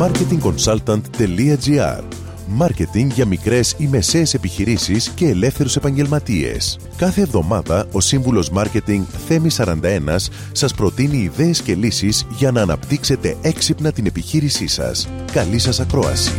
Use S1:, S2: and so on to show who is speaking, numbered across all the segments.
S1: marketingconsultant.gr Μάρκετινγκ για μικρές ή μεσαίες επιχειρήσεις και ελεύθερους επαγγελματίες. Κάθε εβδομάδα ο σύμβουλος Μάρκετινγκ Θέμη 41 σας προτείνει ιδέες και λύσεις για να αναπτύξετε έξυπνα την επιχείρησή σας. Καλή σας ακρόαση.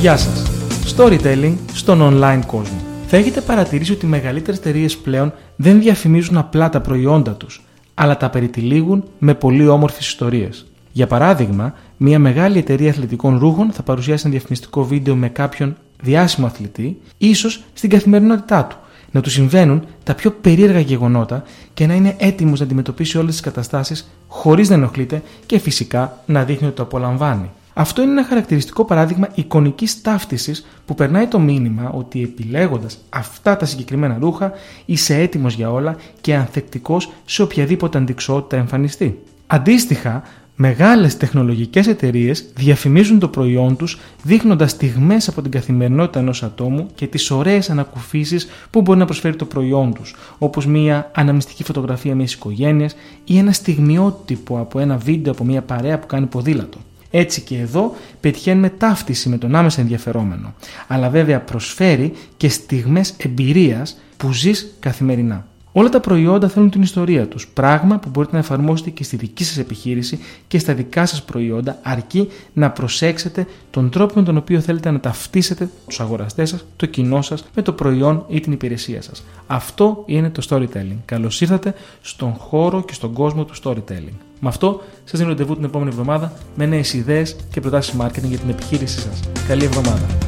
S2: Γεια σας. Storytelling στον online κόσμο. Θα έχετε παρατηρήσει ότι οι μεγαλύτερες εταιρείες πλέον δεν διαφημίζουν απλά τα προϊόντα τους, αλλά τα περιτυλίγουν με πολύ όμορφες ιστορίες. Για παράδειγμα, μια μεγάλη εταιρεία αθλητικών ρούχων θα παρουσιάσει ένα διαφημιστικό βίντεο με κάποιον διάσημο αθλητή, ίσως στην καθημερινότητά του. Να του συμβαίνουν τα πιο περίεργα γεγονότα και να είναι έτοιμος να αντιμετωπίσει όλες τις καταστάσεις χωρίς να ενοχλείται και φυσικά να δείχνει ότι το απολαμβάνει. Αυτό είναι ένα χαρακτηριστικό παράδειγμα εικονικής ταύτισης που περνάει το μήνυμα ότι επιλέγοντας αυτά τα συγκεκριμένα ρούχα είσαι έτοιμος για όλα και ανθεκτικός σε οποιαδήποτε αντικσότητα εμφανιστεί. Αντίστοιχα, Μεγάλες τεχνολογικές εταιρείες διαφημίζουν το προϊόν τους δείχνοντας στιγμές από την καθημερινότητα ενός ατόμου και τις ωραίες ανακουφίσεις που μπορεί να προσφέρει το προϊόν τους, όπως μια αναμνηστική φωτογραφία μιας οικογένειας ή ένα στιγμιότυπο από ένα βίντεο από μια παρέα που κάνει ποδήλατο. Έτσι και εδώ πετυχαίνουμε ταύτιση με τον άμεσα ενδιαφερόμενο, αλλά βέβαια προσφέρει και στιγμές εμπειρίας που ζεις καθημερινά. Όλα τα προϊόντα θέλουν την ιστορία τους, πράγμα που μπορείτε να εφαρμόσετε και στη δική σας επιχείρηση και στα δικά σας προϊόντα, αρκεί να προσέξετε τον τρόπο με τον οποίο θέλετε να ταυτίσετε τους αγοραστές σας, το κοινό σας, με το προϊόν ή την υπηρεσία σας. Αυτό είναι το storytelling. Καλώς ήρθατε στον χώρο και στον κόσμο του storytelling. Με αυτό σας δίνω ραντεβού την επόμενη εβδομάδα με νέες ιδέες και προτάσεις marketing για την επιχείρησή σας. Καλή εβδομάδα.